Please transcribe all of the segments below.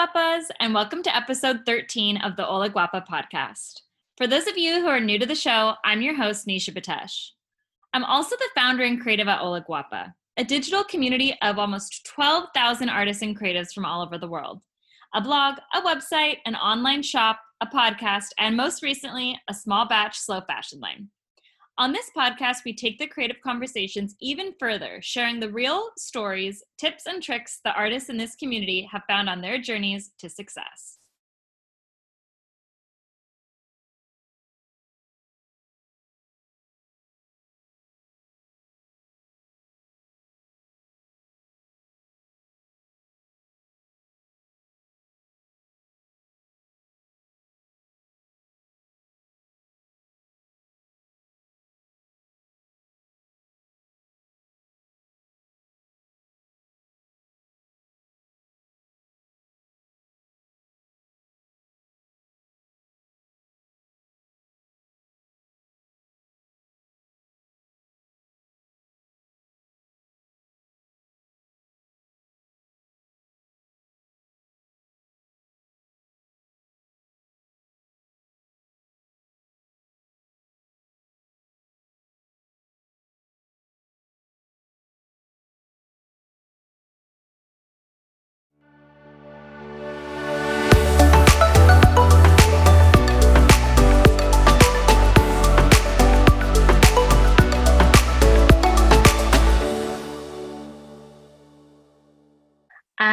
Gwapas, and welcome to episode 13 of the Hola Gwapa podcast. For those of you who are new to the show, I'm your host, Nisha Btesh. I'm also the founder and creative at Hola Gwapa, a digital community of almost 12,000 artists and creatives from all over the world. A blog, a website, an online shop, a podcast, and most recently, a small batch slow fashion line. On this podcast, we take the creative conversations even further, sharing the real stories, tips, and tricks the artists in this community have found on their journeys to success.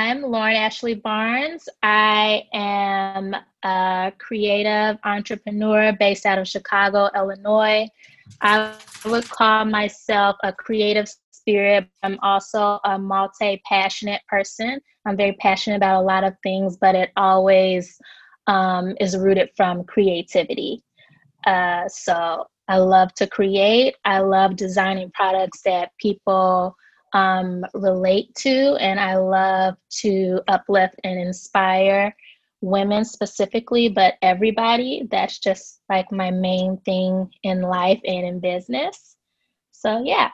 I'm Lauren Ashley Barnes. I am a creative entrepreneur based out of Chicago, Illinois. I would call myself a creative spirit. I'm also a multi passionate person. I'm very passionate about a lot of things, but it always um, is rooted from creativity. Uh, so I love to create, I love designing products that people um, relate to, and I love to uplift and inspire women specifically, but everybody. That's just like my main thing in life and in business. So, yeah.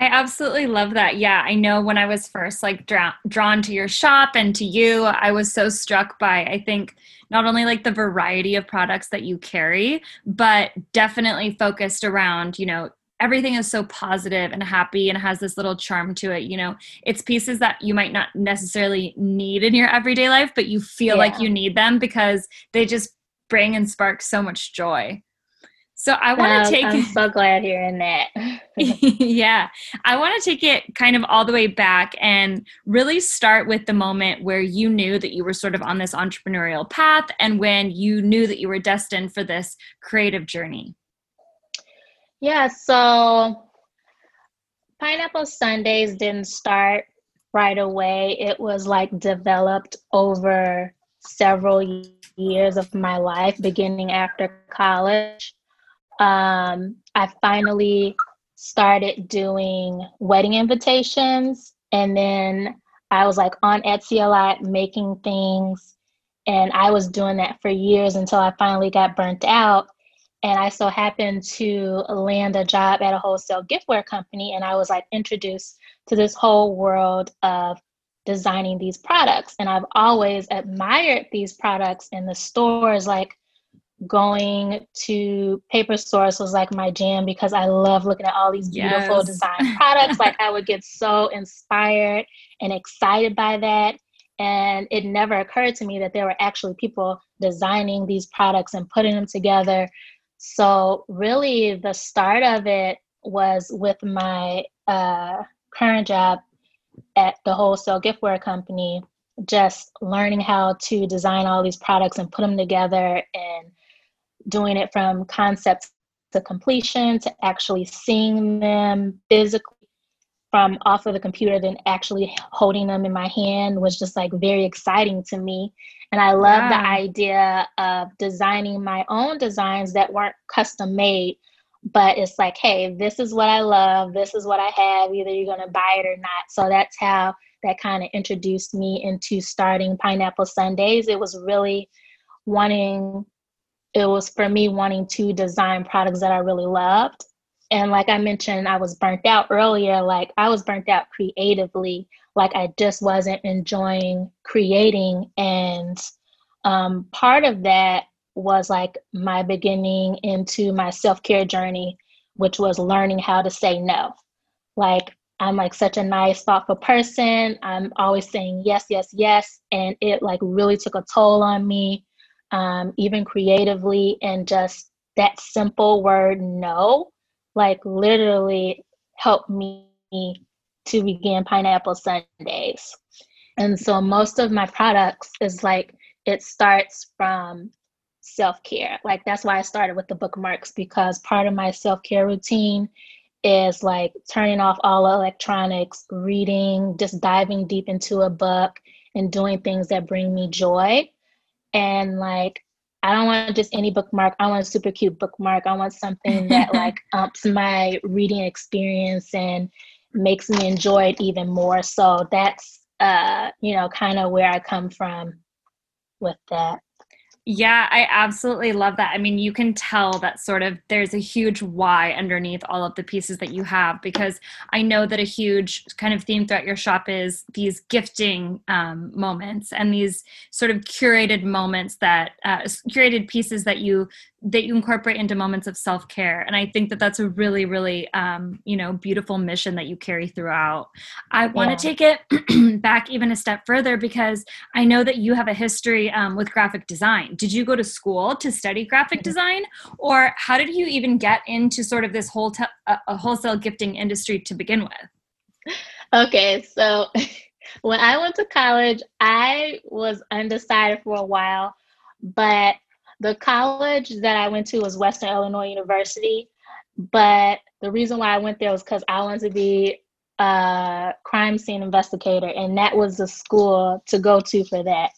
I absolutely love that. Yeah, I know when I was first like dra- drawn to your shop and to you, I was so struck by I think not only like the variety of products that you carry, but definitely focused around, you know, everything is so positive and happy and has this little charm to it you know? It's pieces that you might not necessarily need in your everyday life but you feel yeah. like you need them because they just bring and spark so much joy. So i want to um, take i'm so glad hearing that yeah. I want to take it kind of all the way back and really start with the moment where you knew that you were sort of on this entrepreneurial path and when you knew that you were destined for this creative journey yeah, so Pineapple Sundays didn't start right away. It was like developed over several years of my life, beginning after college. Um, I finally started doing wedding invitations, and then I was like on Etsy a lot, making things. And I was doing that for years until I finally got burnt out and I so happened to land a job at a wholesale giftware company, and I was like introduced to this whole world of designing these products. And I've always admired these products in the stores, like going to paper stores was like my jam because I love looking at all these beautiful yes. design products. like I would get so inspired and excited by that. And it never occurred to me that there were actually people designing these products and putting them together so, really, the start of it was with my uh, current job at the wholesale giftware company, just learning how to design all these products and put them together and doing it from concept to completion to actually seeing them physically from off of the computer than actually holding them in my hand was just like very exciting to me. And i love yeah. the idea of designing my own designs that weren't custom made but it's like hey this is what i love this is what i have either you're going to buy it or not. So that's how that kind of introduced me into starting pineapple sundays. It was really wanting it was for me wanting to design products that i really loved and like I mentioned, I was burnt out earlier. Like I was burnt out creatively. Like I just wasn't enjoying creating. And um, part of that was like my beginning into my self care journey, which was learning how to say no. Like I'm like such a nice, thoughtful person. I'm always saying yes, yes, yes. And it like really took a toll on me, um, even creatively. And just that simple word no like literally helped me to begin pineapple sundays and so most of my products is like it starts from self-care. Like that's why i started with the bookmarks because part of my self-care routine is like turning off all electronics reading just diving deep into a book and doing things that bring me joy. And like I don't want just any bookmark. I want a super cute bookmark. I want something that like ups my reading experience and makes me enjoy it even more. So that's uh, you know, kind of where I come from with that. Yeah, I absolutely love that. I mean, you can tell that sort of there's a huge why underneath all of the pieces that you have because I know that a huge kind of theme throughout your shop is these gifting um, moments and these sort of curated moments that uh, curated pieces that you that you incorporate into moments of self-care. And i think that that's a really really um, you know beautiful mission that you carry throughout. I want to take it back even a step further because i know that you have a history um, with graphic design. Did you go to school to study graphic mm-hmm. design? Or how did you even get into sort of this whole te- uh, wholesale gifting industry to begin with? Okay so when i went to college i was undecided for a while but the college that I went to was Western Illinois University, but the reason why I went there was because I wanted to be a crime scene investigator, and that was the school to go to for that.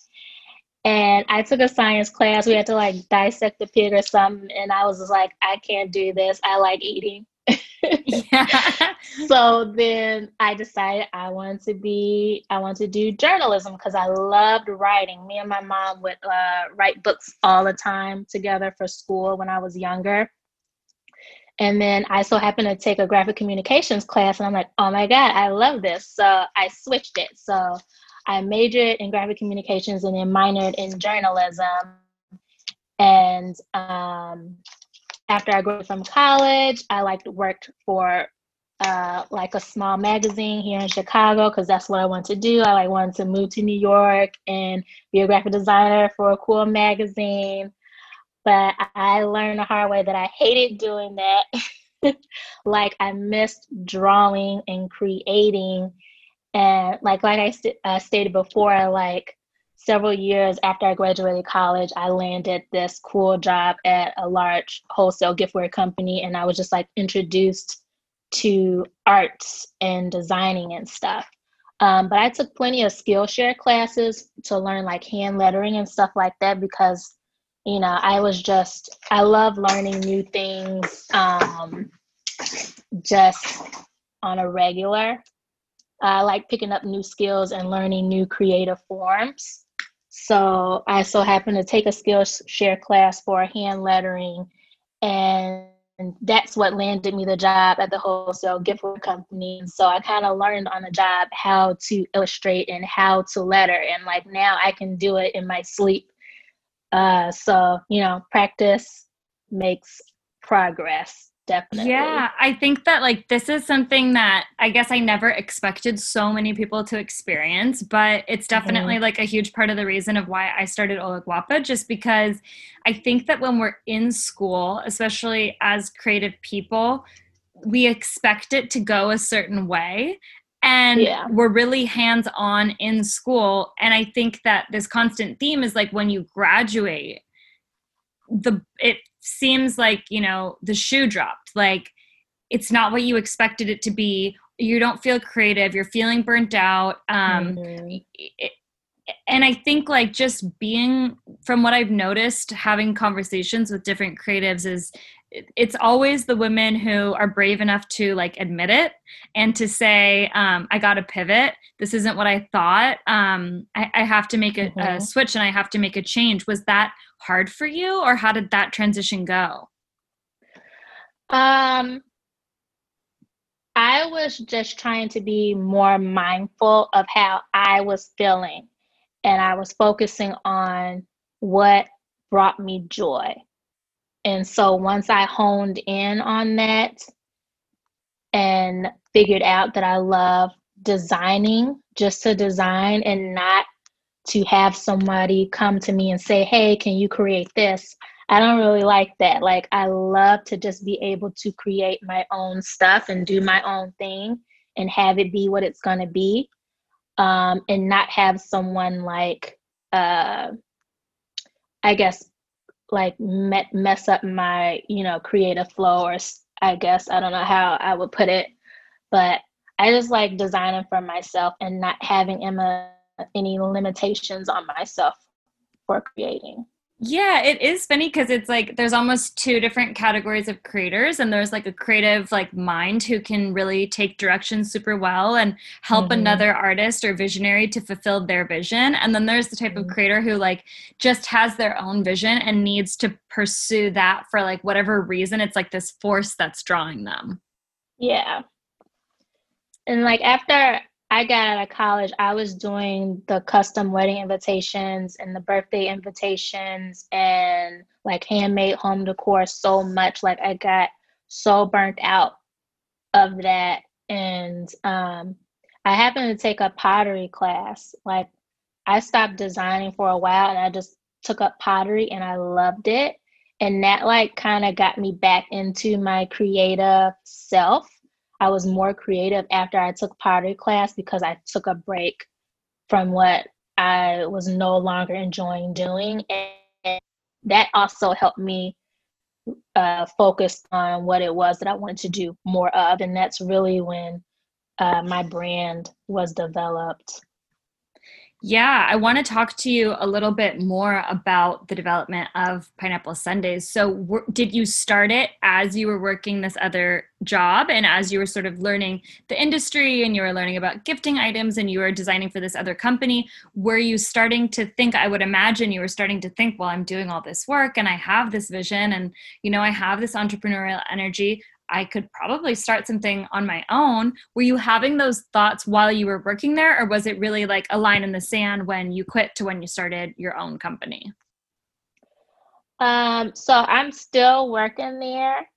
And I took a science class. We had to like dissect a pig or something, and I was just like, I can't do this. I like eating. Yeah. so then I decided I wanted to be, I wanted to do journalism because I loved writing. Me and my mom would uh, write books all the time together for school when I was younger. And then I so happened to take a graphic communications class, and I'm like, oh my God, I love this. So I switched it. So I majored in graphic communications and then minored in journalism. And um, after I graduated from college, I like worked for uh, like a small magazine here in Chicago because that's what I wanted to do. I like wanted to move to New York and be a graphic designer for a cool magazine. But I learned the hard way that I hated doing that. like I missed drawing and creating, and like like I st- uh, stated before, like several years after I graduated college, I landed this cool job at a large wholesale giftware company, and I was just like introduced to arts and designing and stuff. Um, but I took plenty of Skillshare classes to learn like hand lettering and stuff like that because, you know, I was just, I love learning new things um, just on a regular. I like picking up new skills and learning new creative forms. So I so happened to take a Skillshare class for hand lettering, and that's what landed me the job at the wholesale giftware company. So I kind of learned on the job how to illustrate and how to letter, and like now I can do it in my sleep. Uh, so you know, practice makes progress definitely. Yeah, I think that like this is something that I guess I never expected so many people to experience, but it's definitely mm-hmm. like a huge part of the reason of why I started Hola Gwapa, just because I think that when we're in school, especially as creative people, we expect it to go a certain way and yeah. we're really hands on in school and i think that this constant theme is like when you graduate the it seems like you know the shoe dropped. Like it's not what you expected it to be. You don't feel creative. You're feeling burnt out. Um mm-hmm. it, and i think like just being from what i've noticed having conversations with different creatives is it's always the women who are brave enough to like admit it and to say um, i gotta pivot. This isn't what i thought. Um, I, I, have to make a, mm-hmm. a switch and i have to make a change. Was that hard for you or how did that transition go um I was just trying to be more mindful of how I was feeling. And I was focusing on what brought me joy. And so once I honed in on that and figured out that I love designing just to design and not to have somebody come to me and say, Hey, can you create this? I don't really like that. Like, I love to just be able to create my own stuff and do my own thing and have it be what it's going to be um, and not have someone like, uh, I guess, like me- mess up my, you know, creative flow or I guess, I don't know how I would put it, but I just like designing for myself and not having Emma any limitations on myself for creating. Yeah, it is funny because it's like there's almost two different categories of creators, and there's like a creative like mind who can really take direction super well and help mm-hmm. another artist or visionary to fulfill their vision. And then there's the type mm-hmm. of creator who like just has their own vision and needs to pursue that for like whatever reason. It's like this force that's drawing them. Yeah. And like after I got out of college, I was doing the custom wedding invitations and the birthday invitations and like handmade home decor so much. Like I got so burnt out of that. And um, I happened to take a pottery class. Like I stopped designing for a while and I just took up pottery and I loved it. And that like kind of got me back into my creative self I was more creative after I took pottery class because I took a break from what I was no longer enjoying doing. And that also helped me uh, focus on what it was that I wanted to do more of. And that's really when uh, my brand was developed. Yeah, I want to talk to you a little bit more about the development of Pineapple Sundays. So, w- did you start it as you were working this other job and as you were sort of learning the industry and you were learning about gifting items and you were designing for this other company? Were you starting to think, I would imagine you were starting to think, well, I'm doing all this work and I have this vision and, you know, I have this entrepreneurial energy. I could probably start something on my own. Were you having those thoughts while you were working there, or was it really like a line in the sand when you quit to when you started your own company? Um, so I'm still working there.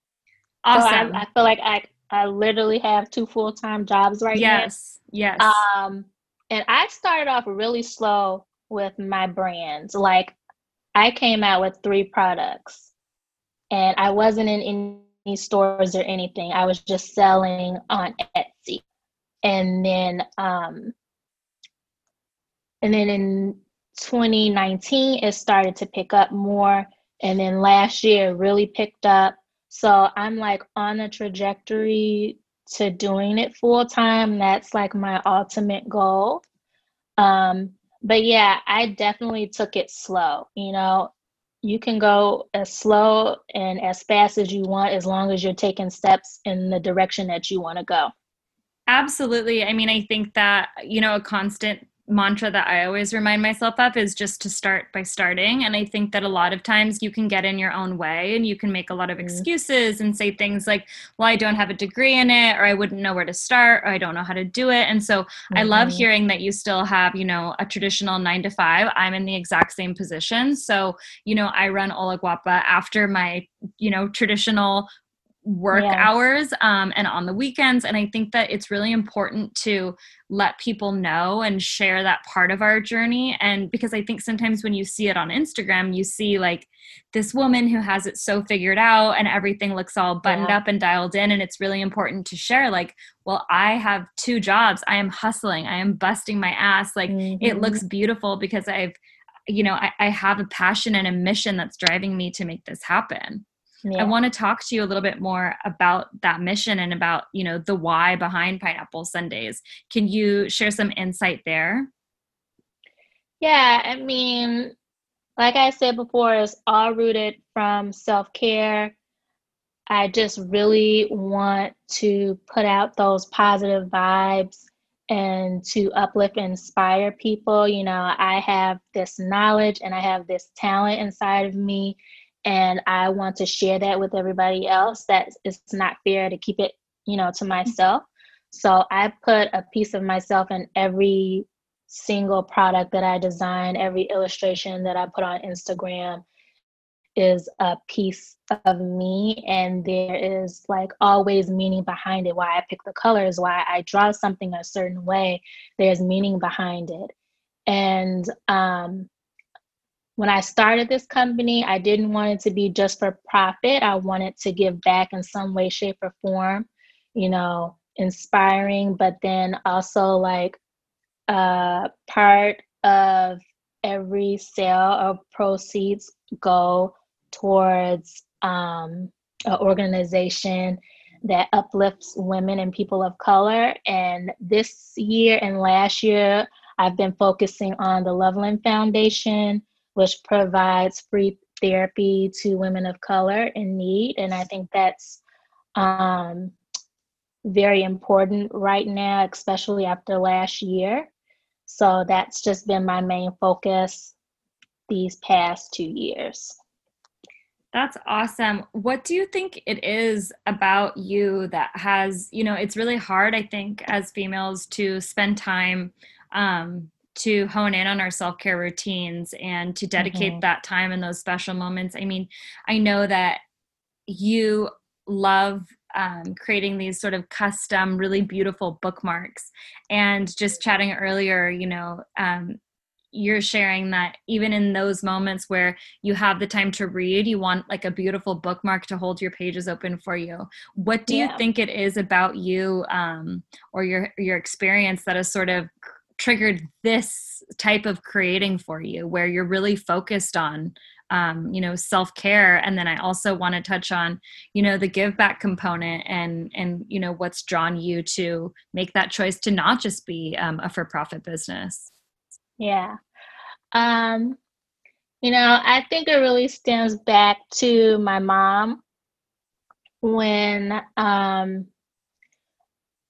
Awesome. So I, I, feel like I I literally have two full time jobs right yes, now. Yes. Yes. Um, and I started off really slow with my brands. Like I came out with three products, and I wasn't in any stores or anything. I was just selling on Etsy. And then um and then in 2019 it started to pick up more and then last year really picked up. So I'm like on a trajectory to doing it full time. That's like my ultimate goal. Um but yeah, I definitely took it slow. You know, you can go as slow and as fast as you want as long as you're taking steps in the direction that you want to go. Absolutely. I mean, I think that, you know, a constant mantra that I always remind myself of is just to start by starting. And I think that a lot of times you can get in your own way and you can make a lot of mm-hmm. excuses and say things like, well, I don't have a degree in it, or I wouldn't know where to start, or I don't know how to do it. And so mm-hmm. I love mm-hmm. hearing that you still have, you know, a traditional nine to five. I'm in the exact same position. So, you know, I run Hola Gwapa after my, you know, traditional work yes. hours um, and on the weekends. And I think that it's really important to let people know and share that part of our journey. And because I think sometimes when you see it on Instagram, you see like this woman who has it so figured out and everything looks all buttoned yeah. up and dialed in. And it's really important to share, like, well, I have two jobs. I am hustling, I am busting my ass. Like, mm-hmm. it looks beautiful because I've you know I, I have a passion and a mission that's driving me to make this happen yeah. i want to talk to you a little bit more about that mission and about you know the why behind pineapple sundays. Can you share some insight there? Yeah i mean like i said before it's all rooted from self-care. I just really want to put out those positive vibes and to uplift and inspire people. You know i have this knowledge and i have this talent inside of me and I want to share that with everybody else. That it's not fair to keep it, you know, to myself. So I put a piece of myself in every single product that I design, every illustration that I put on Instagram is a piece of me. And there is like always meaning behind it. Why i pick the colors why i draw something a certain way. There's meaning behind it. And um, when i started this company i didn't want it to be just for profit i wanted to give back in some way shape or form you know inspiring but then also like uh part of every sale of proceeds go towards um, an organization that uplifts women and people of color. And this year and last year, I've been focusing on the Loveland Foundation, which provides free therapy to women of color in need. And I think that's um, very important right now, especially after last year. So that's just been my main focus these past two years. That's awesome. What do you think it is about you that has, you know, it's really hard, I think, as females to spend time um, to hone in on our self care routines and to dedicate mm-hmm. that time in those special moments. I mean, I know that you love um, creating these sort of custom, really beautiful bookmarks. And just chatting earlier, you know, um, you're sharing that even in those moments where you have the time to read you want like a beautiful bookmark to hold your pages open for you what do yeah. you think it is about you um, or your your experience that has sort of triggered this type of creating for you where you're really focused on um, you know self-care and then i also want to touch on you know the give back component and and you know what's drawn you to make that choice to not just be um, a for-profit business yeah. Um, you know, I think it really stems back to my mom when um,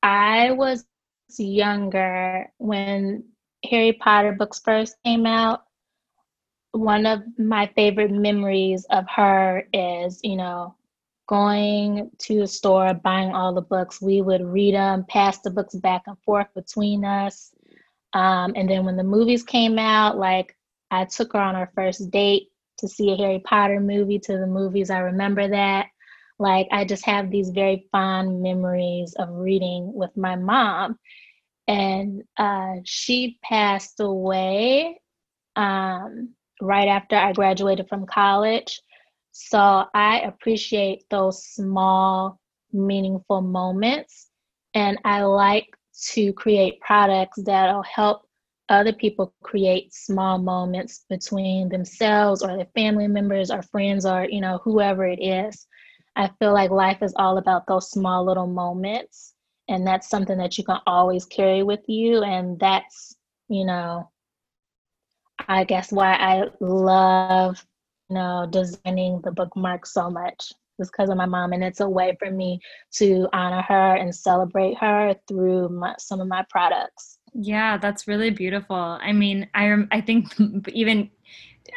I was younger, when Harry Potter books first came out. One of my favorite memories of her is, you know, going to the store, buying all the books. We would read them, pass the books back and forth between us. Um, and then when the movies came out, like I took her on our first date to see a Harry Potter movie to the movies. I remember that. Like I just have these very fond memories of reading with my mom. And uh, she passed away um, right after I graduated from college. So I appreciate those small, meaningful moments. And I like to create products that'll help other people create small moments between themselves or their family members or friends or you know whoever it is i feel like life is all about those small little moments and that's something that you can always carry with you and that's you know i guess why i love you know designing the bookmark so much it's because of my mom, and it's a way for me to honor her and celebrate her through my, some of my products. Yeah, that's really beautiful. I mean, I I think even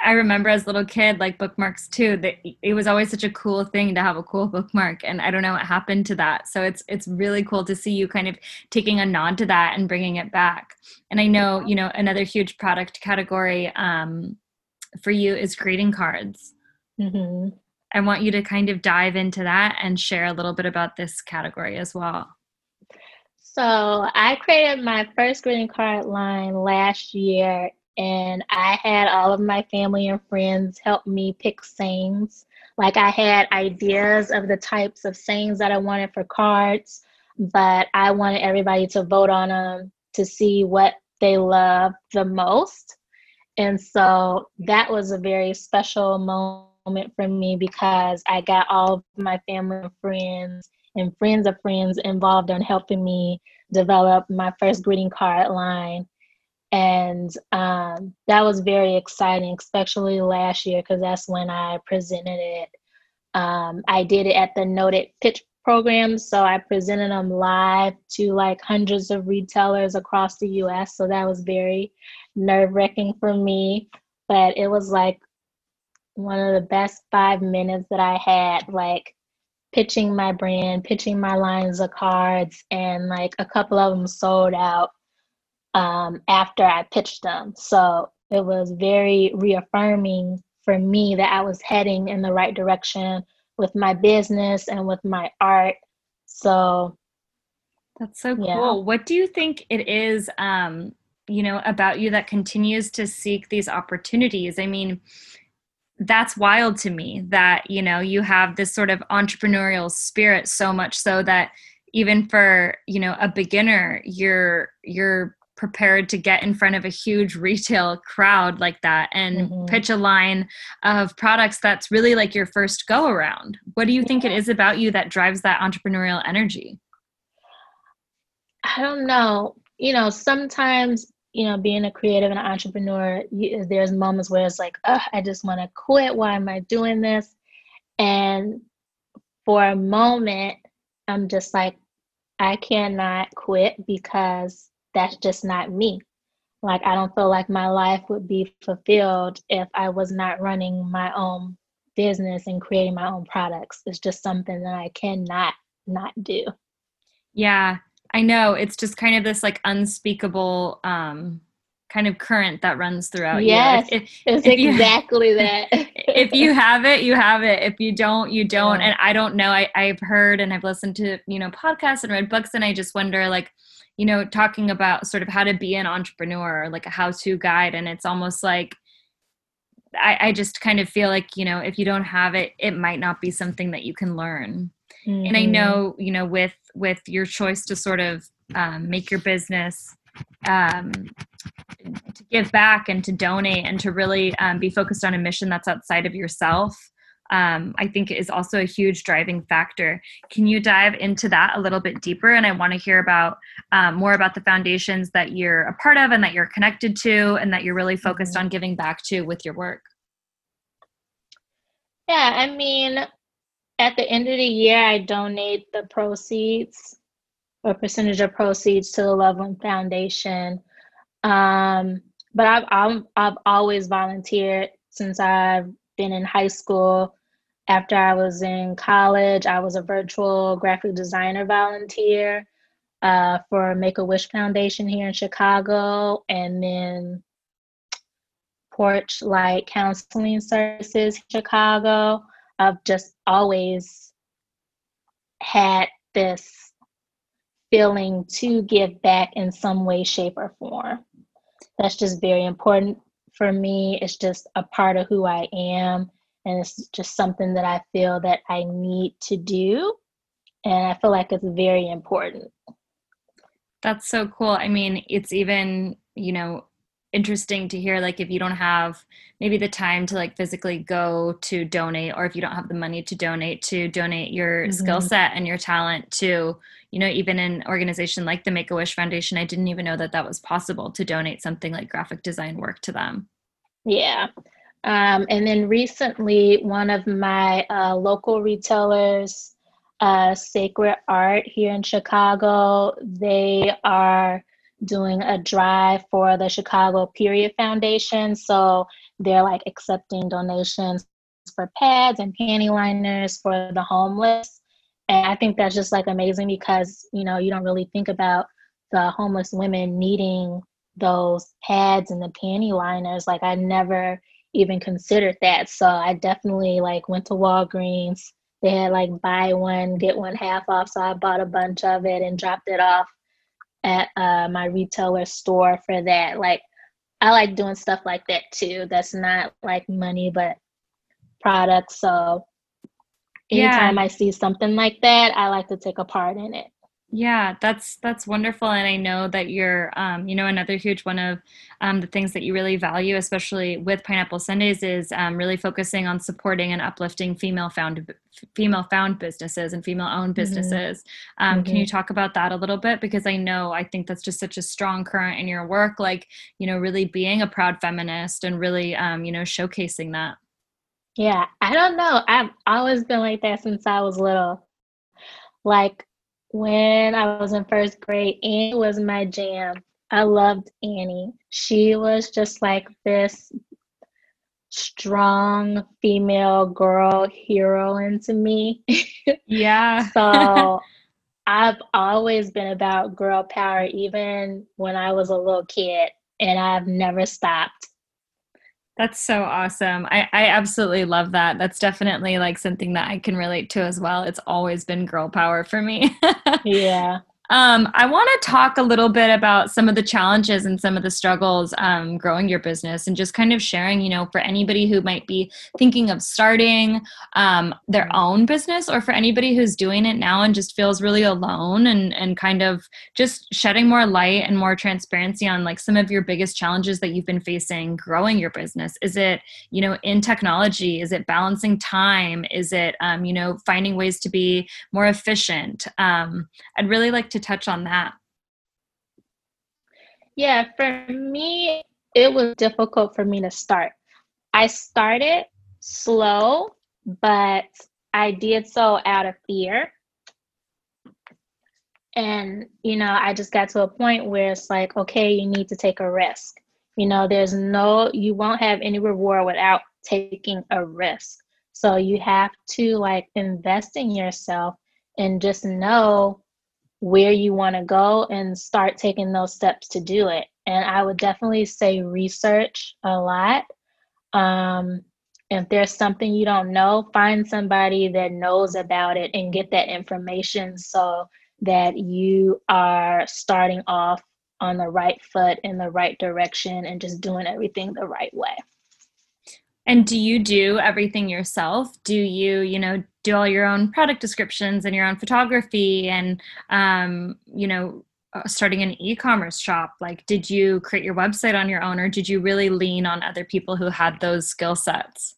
I remember as a little kid, like bookmarks too. That it was always such a cool thing to have a cool bookmark, and I don't know what happened to that. So it's it's really cool to see you kind of taking a nod to that and bringing it back. And I know you know another huge product category um, for you is greeting cards. Mm-hmm. I want you to kind of dive into that and share a little bit about this category as well. So, I created my first greeting card line last year, and I had all of my family and friends help me pick sayings. Like, I had ideas of the types of sayings that I wanted for cards, but I wanted everybody to vote on them to see what they love the most. And so that was a very special moment for me because I got all of my family and friends and friends of friends involved in helping me develop my first greeting card line. And um, that was very exciting, especially last year because that's when I presented it. Um, I did it at the Noted Pitch program, so I presented them live to like hundreds of retailers across the US. So that was very nerve wracking for me. But it was like one of the best five minutes that I had, like pitching my brand, pitching my lines of cards, and like a couple of them sold out um, after I pitched them. So it was very reaffirming for me that I was heading in the right direction with my business and with my art. So that's so cool. What do you think it is um, you know, about you that continues to seek these opportunities? I mean, that's wild to me that, you know, you have this sort of entrepreneurial spirit so much so that even for, you know, a beginner, you're you're prepared to get in front of a huge retail crowd like that and mm-hmm. pitch a line of products that's really like your first go around. What do you think it is about you that drives that entrepreneurial energy? I don't know. You know, sometimes, you know, being a creative and an entrepreneur, you, there's moments where it's like, oh, I just want to quit. Why am I doing this? And for a moment, I'm just like, I cannot quit because that's just not me. Like, I don't feel like my life would be fulfilled if I was not running my own business and creating my own products. It's just something that I cannot not do. Yeah, I know. It's just kind of this like unspeakable um kind of current that runs throughout yes, you. Yes, it's if exactly you, that. if you have it, you have it. If you don't, you don't. Yeah. And I don't know. I, I've heard and I've listened to, you know, podcasts and read books and I just wonder like, you know, talking about sort of how to be an entrepreneur, like a how to guide. And it's almost like, I, I just kind of feel like, you know, if you don't have it, it might not be something that you can learn. Mm-hmm. And I mm-hmm. know, you know, with with your choice to sort of um, make your business um, to give back and to donate and to really um, be focused on a mission that's outside of yourself um, I think is also a huge driving factor. Can you dive into that a little bit deeper? And I want to hear about um, more about the foundations that you're a part of and that you're connected to and that you're really focused mm-hmm. on giving back to with your work. Yeah, I mean, at the end of the year, I donate the proceeds or percentage of proceeds to the Loveland Foundation. Um, but I've, I've I've always volunteered since I've been in high school. After I was in college, I was a virtual graphic designer volunteer uh, for Make a Wish Foundation here in Chicago, and then Porch Light Counseling Services Chicago. I've just always had this feeling to give back in some way, shape, or form. That's just very important for me. It's just a part of who I am. And it's just something that I feel that I need to do. And I feel like it's very important. That's so cool. I mean, it's even, you know, interesting to hear like if you don't have maybe the time to like physically go to donate or if you don't have the money to donate to donate your mm-hmm. skill set and your talent to you know even an organization like the make a wish foundation. I didn't even know that that was possible to donate something like graphic design work to them. Yeah. Um, and then recently one of my uh, local retailers uh, sacred art here in chicago they are doing a drive for the Chicago Period Foundation. So they're like accepting donations for pads and panty liners for the homeless. And I think that's just like amazing because, you know, you don't really think about the homeless women needing those pads and the panty liners. Like I never even considered that. So I definitely like went to Walgreens. They had like buy one, get one half off. So I bought a bunch of it and dropped it off at uh, my retailer store for that. Like, I like doing stuff like that too. That's not like money, but products. So, anytime yeah. I see something like that, I like to take a part in it yeah that's that's wonderful and i know that you're um, you know another huge one of um, the things that you really value especially with pineapple sundays is um, really focusing on supporting and uplifting female found female found businesses and female owned mm-hmm. businesses mm-hmm. can you mm-hmm. talk about that a little bit because i know i think that's just such a strong current in your work like you know really being a proud feminist and really um, you know showcasing that yeah i don't know i've always been like that since i was little like when I was in first grade, Annie was my jam. I loved Annie. She was just like this. strong female girl hero into me. Yeah. so I've always been about girl power, even when I was a little kid, and I've never stopped. That's so awesome. I, I absolutely love that. That's definitely like something that I can relate to as well. It's always been girl power for me. yeah. Um, I want to talk a little bit about some of the challenges and some of the struggles um, growing your business and just kind of sharing, you know, for anybody who might be thinking of starting um, their own business or for anybody who's doing it now and just feels really alone and, and kind of just shedding more light and more transparency on like some of your biggest challenges that you've been facing growing your business. Is it, you know, in technology? Is it balancing time? Is it, um, you know, finding ways to be more efficient? Um, I'd really like to to touch on that. Yeah, for me, it was difficult for me to start. I started slow, but I did so out of fear. And, you know, I just got to a point where it's like, okay, you need to take a risk. You know, there's no, you won't have any reward without taking a risk. So you have to like invest in yourself and just know where you want to go and start taking those steps to do it. And I would definitely say research a lot. Um, if there's something you don't know, find somebody that knows about it and get that information so that you are starting off on the right foot in the right direction and just doing everything the right way. And do you do everything yourself? Do you, you know, do all your own product descriptions and your own photography and, um, you know, uh, starting an e-commerce shop? Like, did you create your website on your own, or did you really lean on other people who had those skill sets?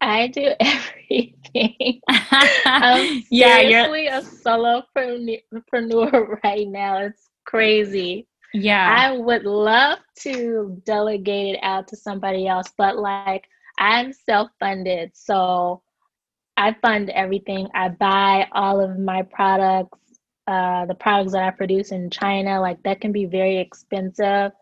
I do everything. I'm yeah, you're a solopreneur right now. It's crazy. Yeah. I would love to delegate it out to somebody else, but like I'm self funded. So I fund everything. I buy all of my products, uh, the products that I produce in China, like that can be very expensive.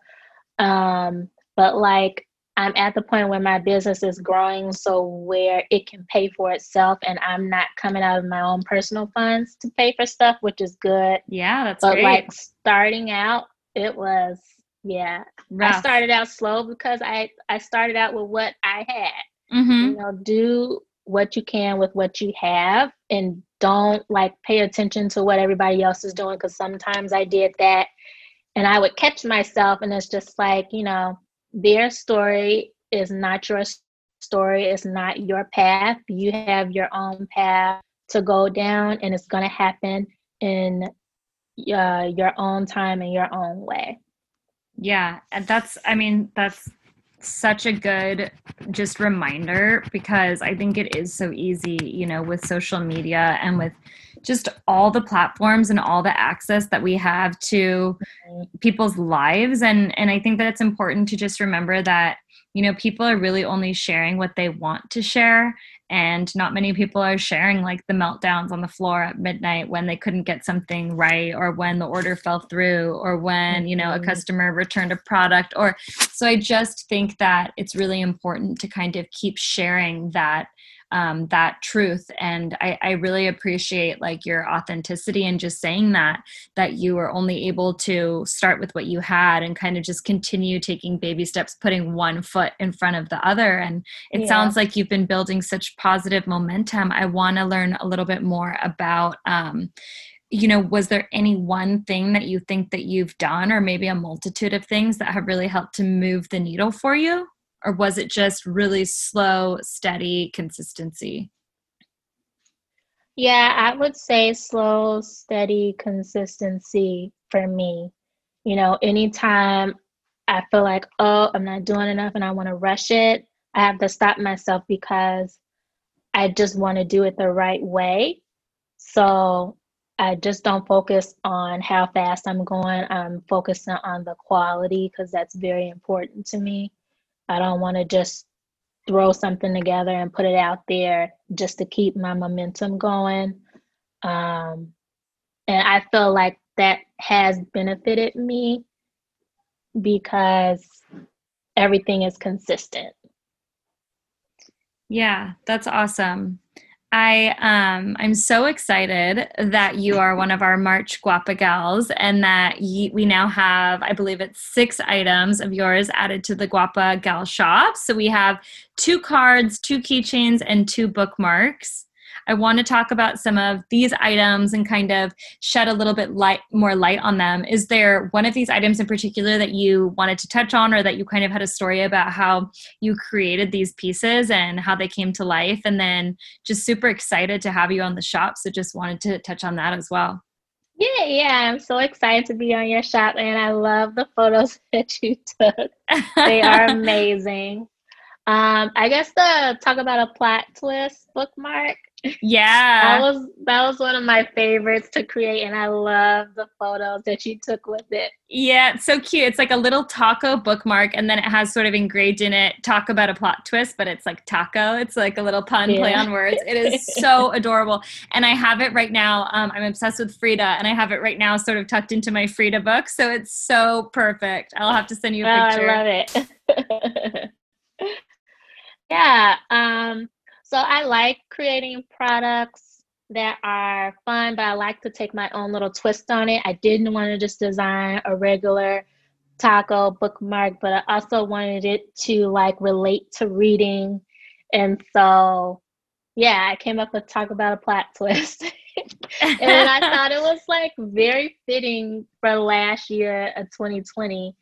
Um, but like I'm at the point where my business is growing, so where it can pay for itself, and I'm not coming out of my own personal funds to pay for stuff, which is good. Yeah, that's but great. like starting out, it was yeah. Rough. I started out slow because I I started out with what I had. Mm-hmm. You know, do what you can with what you have, and don't like pay attention to what everybody else is doing. Because sometimes I did that, and I would catch myself, and it's just like you know, their story is not your story. It's not your path. You have your own path to go down, and it's gonna happen in uh, your own time and your own way. Yeah, and that's I mean that's such a good just reminder because I think it is so easy, you know, with social media and with just all the platforms and all the access that we have to people's lives. And and I think that it's important to just remember that you know people are really only sharing what they want to share and not many people are sharing like the meltdowns on the floor at midnight when they couldn't get something right or when the order fell through or when you know a mm-hmm. customer returned a product or so i just think that it's really important to kind of keep sharing that um, that truth. And I, I really appreciate like your authenticity and just saying that that you were only able to start with what you had and kind of just continue taking baby steps putting one foot in front of the other. And it yeah. sounds like you've been building such positive momentum. I want to learn a little bit more about um, you know was there any one thing that you think that you've done or maybe a multitude of things that have really helped to move the needle for you or was it just really slow steady consistency? Yeah i would say slow steady consistency for me. You know anytime i feel like oh i'm not doing enough and i want to rush it i have to stop myself because i just want to do it the right way. So i just don't focus on how fast i'm going. I'm focusing on the quality because that's very important to me I don't want to just throw something together and put it out there just to keep my momentum going. Um, and I feel like that has benefited me because everything is consistent. Yeah, that's awesome. I um I'm so excited that you are one of our March Gwapa gals and that you, we now have I believe it's six items of yours added to the Gwapa Gal shop. So we have two cards, two keychains and two bookmarks. I want to talk about some of these items and kind of shed a little bit light more light on them. Is there one of these items in particular that you wanted to touch on or that you kind of had a story about how you created these pieces and how they came to life and then just super excited to have you on the shop so just wanted to touch on that as well. Yeah, yeah, I'm so excited to be on your shop and I love the photos that you took. they are amazing. Um, I guess the talk about a plot twist bookmark. Yeah. That was that was one of my favorites to create and I love the photos that you took with it. Yeah, it's so cute. It's like a little taco bookmark and then it has sort of engraved in it talk about a plot twist, but it's like taco. It's like a little pun yeah. play on words. It is so adorable. And I have it right now. Um, I'm obsessed with Frida and I have it right now sort of tucked into my Frida book. So it's so perfect. I'll have to send you a oh, picture. I love it. yeah. Um so I like creating products that are fun, but I like to take my own little twist on it. I didn't want to just design a regular taco bookmark, but I also wanted it to like relate to reading. And so, yeah, I came up with talk about a plot twist. and I thought it was like very fitting for last year of 2020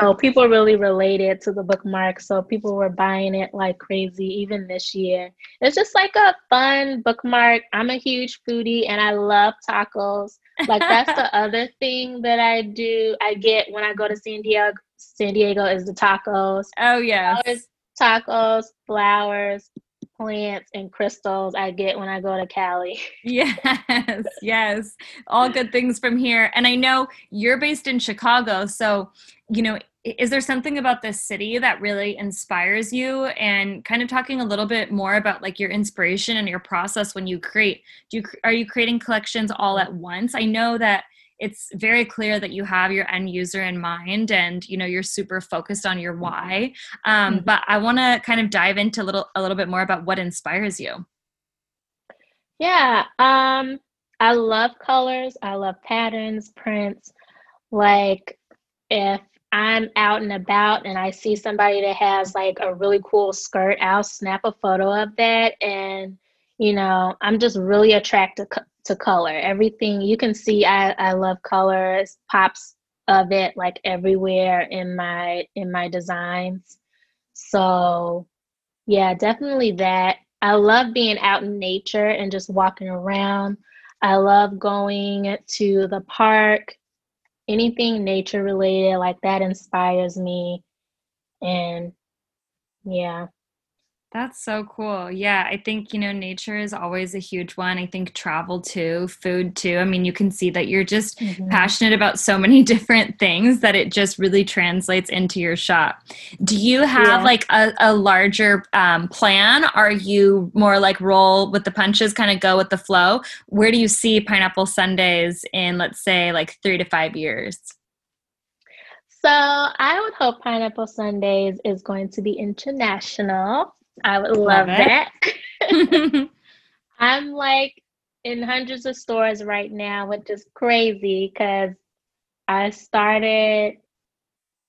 so people really related to the bookmark. So people were buying it like crazy even this year. It's just like a fun bookmark. I'm a huge foodie and I love tacos. Like that's the other thing that I do. I get when I go to San Diego. San Diego is the tacos. Oh yeah. Tacos, flowers, plants and crystals I get when I go to Cali. yes, yes. All good things from here. And I know you're based in Chicago, so you know, is there something about this city that really inspires you and kind of talking a little bit more about like your inspiration and your process when you create do you are you creating collections all at once i know that it's very clear that you have your end user in mind and you know you're super focused on your why um, mm-hmm. but i want to kind of dive into a little a little bit more about what inspires you yeah um i love colors i love patterns prints like if I'm out and about and I see somebody that has like a really cool skirt, I'll snap a photo of that. And, you know, I'm just really attracted to color. Everything you can see, I, I love colors, pops of it like everywhere in my in my designs. So yeah, definitely that. I love being out in nature and just walking around. I love going to the park anything nature related like that inspires me and yeah that's so cool. Yeah, I think, you know, nature is always a huge one. I think travel too, food too. I mean, you can see that you're just mm-hmm. passionate about so many different things that it just really translates into your shop. Do you have yeah. like a, a larger um, plan? Are you more like roll with the punches, kind of go with the flow? Where do you see Pineapple Sundays in, let's say, like three to five years? So I would hope Pineapple Sundays is going to be international. I would love, love that. I'm like in hundreds of stores right now, which is crazy because I started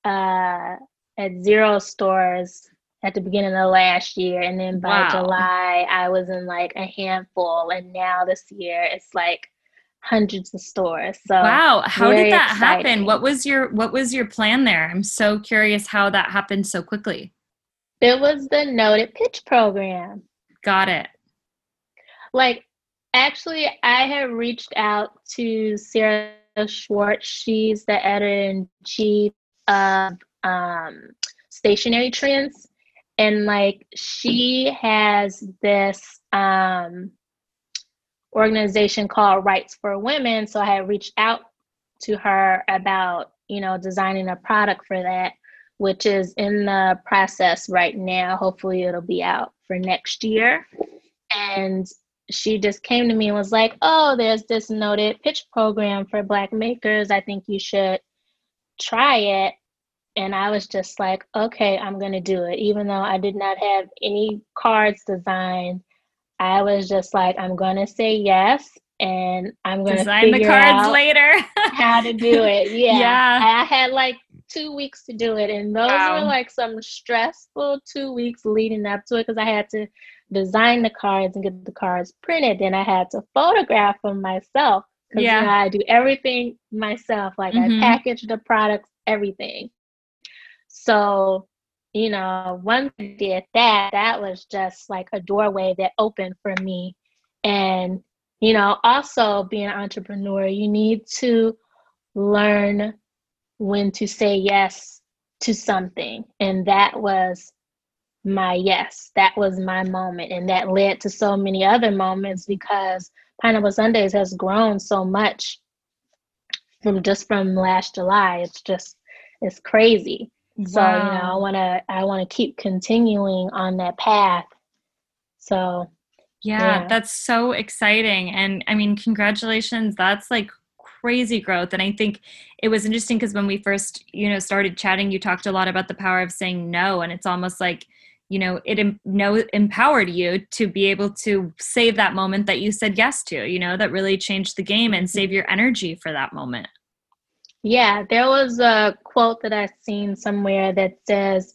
uh, at zero stores at the beginning of last year, and then by wow. July I was in like a handful, and now this year it's like hundreds of stores. So wow, how did that exciting. happen? What was your what was your plan there? I'm so curious how that happened so quickly. It was the Noted Pitch program. Got it. Like, actually, I had reached out to Sarah Schwartz. She's the editor in chief of um, Stationery Trends. And like, she has this um, organization called Rights for Women. So I had reached out to her about, you know, designing a product for that which is in the process right now. Hopefully, it'll be out for next year. And she just came to me and was like, Oh, there's this noted pitch program for Black makers. I think you should try it. And I was just like, okay, I'm going to do it. Even though I did not have any cards designed, I was just like, I'm going to say yes. And I'm going to design the cards later. how to do it. Yeah. yeah. I had like two weeks to do it. And those wow. were like some stressful two weeks leading up to it because I had to design the cards and get the cards printed. Then I had to photograph them myself. Because yeah. You know, I do everything myself. Like mm-hmm. I package the products, everything. So, you know, once I did that, that was just like a doorway that opened for me. And, you know, also being an entrepreneur, you need to learn when to say yes to something. And that was my yes. That was my moment. And that led to so many other moments because Pineapple Sundays has grown so much from just from last July. It's just it's crazy. Wow. So, you know, I wanna I wanna keep continuing on that path. So yeah, yeah, that's so exciting. And I mean, congratulations. That's like crazy growth. And i think it was interesting because when we first you know started chatting you talked a lot about the power of saying no. And it's almost like you know it em- no empowered you to be able to save that moment that you said yes to you know that really changed the game and save your energy for that moment. Yeah there was a quote that i've seen somewhere that says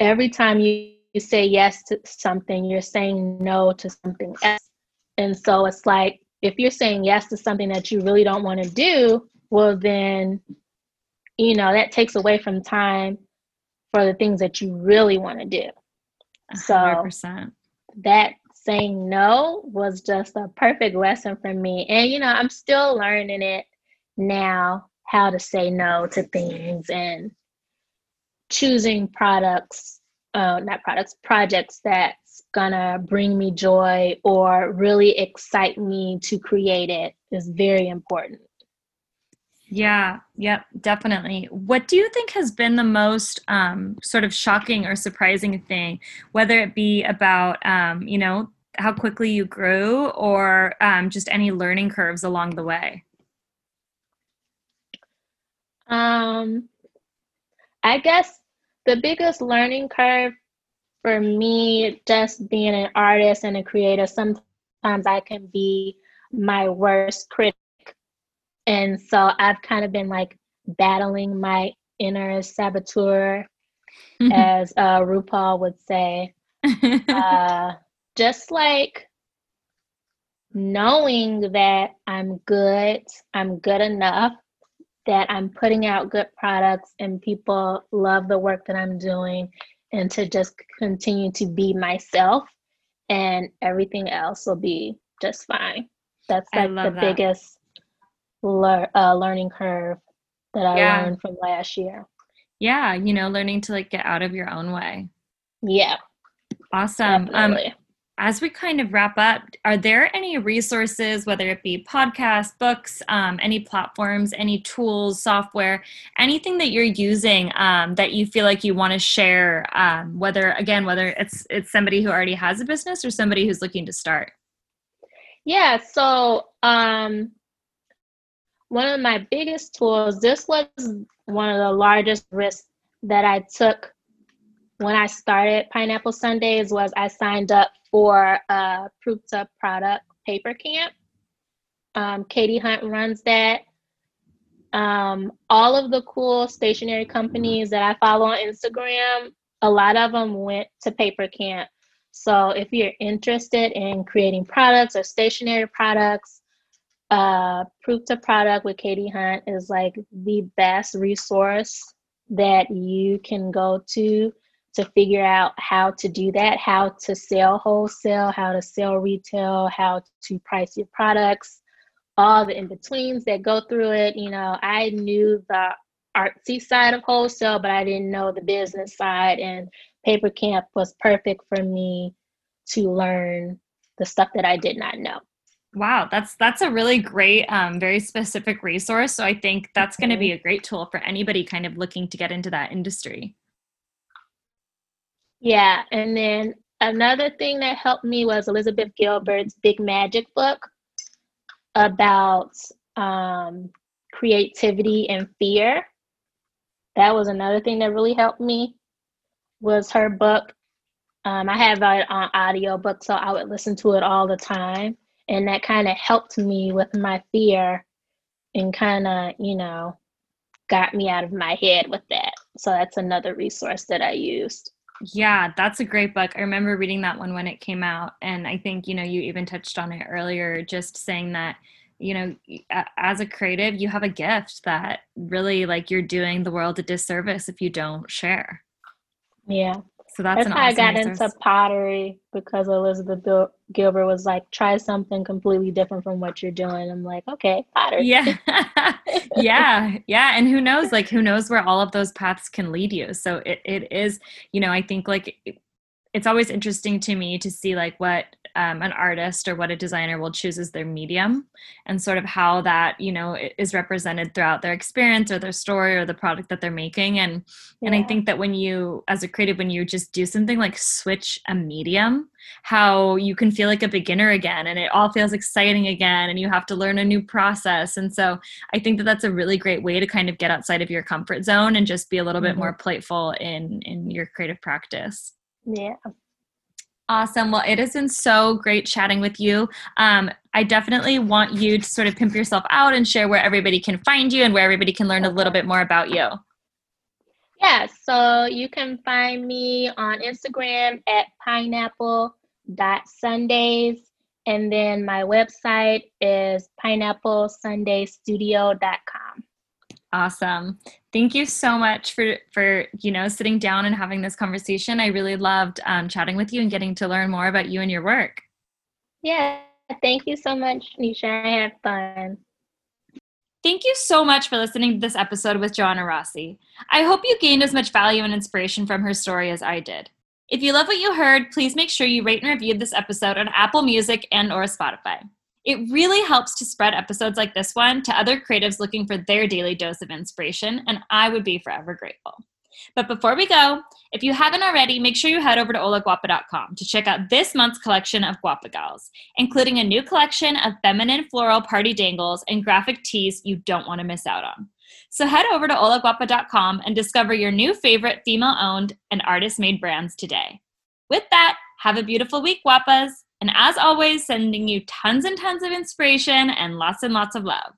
every time you, you say yes to something you're saying no to something else. And so it's like if you're saying yes to something that you really don't want to do, well, then, you know, that takes away from time for the things that you really want to do. 100%. So that saying no was just a perfect lesson for me. And, you know, I'm still learning it now how to say no to things and choosing products, uh, not products, projects that gonna bring me joy or really excite me to create it is very important. Yeah, yep, definitely. What do you think has been the most um, sort of shocking or surprising thing, whether it be about, um, you know, how quickly you grew or um, just any learning curves along the way? Um, I guess the biggest learning curve for me, just being an artist and a creator, sometimes I can be my worst critic. And so I've kind of been like battling my inner saboteur, as uh, RuPaul would say. uh, just like knowing that I'm good, I'm good enough, that I'm putting out good products and people love the work that I'm doing and to just continue to be myself and everything else will be just fine. That's like the that. biggest lear- uh, learning curve that I yeah. learned from last year. Yeah, you know, learning to like get out of your own way. Yeah. Awesome. Um, Definitely. Um as we kind of wrap up, are there any resources, whether it be podcasts, books, um, any platforms, any tools, software, anything that you're using um, that you feel like you want to share? Um, whether again, whether it's it's somebody who already has a business or somebody who's looking to start. Yeah. So um, one of my biggest tools. This was one of the largest risks that I took when I started Pineapple Sundays. Was I signed up for a to Product paper camp. Um, Katie Hunt runs that. Um, all of the cool stationery companies that I follow on Instagram, a lot of them went to paper camp. So if you're interested in creating products or stationery products, uh, Proof to Product with Katie Hunt is like the best resource that you can go to to figure out how to do that, how to sell wholesale, how to sell retail, how to price your products, all the in betweens that go through it. You know, I knew the artsy side of wholesale, but I didn't know the business side. And Paper Camp was perfect for me to learn the stuff that I did not know. Wow, that's that's a really great, um, very specific resource. So I think that's going to be mm-hmm. a great tool for anybody kind of looking to get into that industry. Yeah, and then another thing that helped me was Elizabeth Gilbert's Big Magic book about um, creativity and fear. that was another thing that really helped me was her book. Um, I have it on audio book, so I would listen to it all the time. And that kind of helped me with my fear and kind of, you know, got me out of my head with that. So that's another resource that I used. Yeah, that's a great book. I remember reading that one when it came out. And I think, you know, you even touched on it earlier, just saying that, you know, as a creative, you have a gift that really like you're doing the world a disservice if you don't share. Yeah. So that's, that's how awesome I got resource. into pottery because Elizabeth Bil- Gilbert was like, try something completely different from what you're doing. I'm like, okay. Yeah. yeah. Yeah. And who knows, like, who knows where all of those paths can lead you. So it, it is, you know, I think like it's always interesting to me to see like what um, an artist or what a designer will choose as their medium and sort of how that you know is represented throughout their experience or their story or the product that they're making and yeah. and i think that when you as a creative when you just do something like switch a medium how you can feel like a beginner again and it all feels exciting again and you have to learn a new process and so i think that that's a really great way to kind of get outside of your comfort zone and just be a little mm-hmm. bit more playful in in your creative practice yeah. Awesome. Well, it has been so great chatting with you. Um, I definitely want you to sort of pimp yourself out and share where everybody can find you and where everybody can learn a little bit more about you. Yeah, so you can find me on Instagram at pineapple.sundays. And then my website is pineapplesundaystudio.com. Awesome. Thank you so much for for you know sitting down and having this conversation. I really loved um, chatting with you and getting to learn more about you and your work. Yeah, thank you so much, Nisha. I had fun. Thank you so much for listening to this episode with Joanna Rossi. I hope you gained as much value and inspiration from her story as I did. If you love what you heard, please make sure you rate and review this episode on Apple Music and or Spotify. It really helps to spread episodes like this one to other creatives looking for their daily dose of inspiration, and I would be forever grateful. But before we go, if you haven't already, make sure you head over to holagwapa.com to check out this month's collection of Gwapa Gals, including a new collection of feminine floral party dangles and graphic tees you don't want to miss out on. So head over to holagwapa.com and discover your new favorite female owned and artist made brands today. With that, have a beautiful week, Gwapas! And as always, sending you tons and tons of inspiration and lots and lots of love.